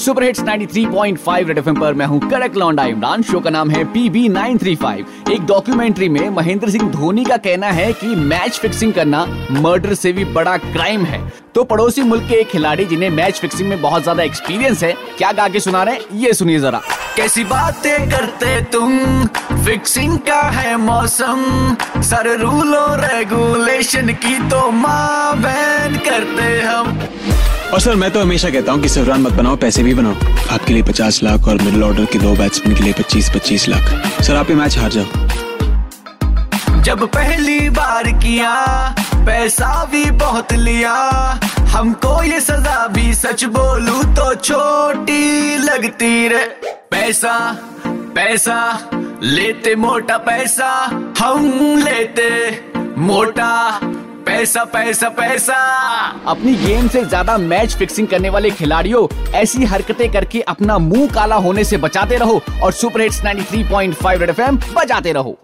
Super hits 93.5 red FM पर मैं हूँ कड़क लौंडा इमरान। शो का नाम है पीबी 935 एक डॉक्यूमेंट्री में महेंद्र सिंह धोनी का कहना है कि मैच फिक्सिंग करना मर्डर से भी बड़ा क्राइम है। तो पड़ोसी मुल्क के एक खिलाड़ी जिन्हें मैच फिक्सिंग में बहुत ज़्यादा एक्सपीरियंस है, क्या गा के सुना रहे ये सुनिए जरा। कैसी बातें करते तुम? फिक्सिंग का है मौसम। सर रूल और रेगुलेशन की तो माँ बहन करते हम और सर, मैं तो हमेशा कहता हूँ कि सिर्फ़ रन मत बनाओ, पैसे भी बनाओ। आपके लिए पचास लाख और मिडिल ऑर्डर के दो बैट्समैन के लिए पच्चीस पच्चीस लाख। सर, आप ये मैच हार जाओ। जब पहली बार किया, पैसा भी बहुत लिया, हमको ये सजा भी सच बोलू तो छोटी लगती रे पैसा पैसा, लेते मोटा पैसा, हम लेते मोटा। पैसा पैसा पैसा। अपनी गेम से ज़्यादा मैच फिक्सिंग करने वाले खिलाड़ियों, ऐसी हरकतें करके अपना मुँह काला होने से बचाते रहो और सुपर हिट्स 93.5 रेड एफएम बजाते रहो।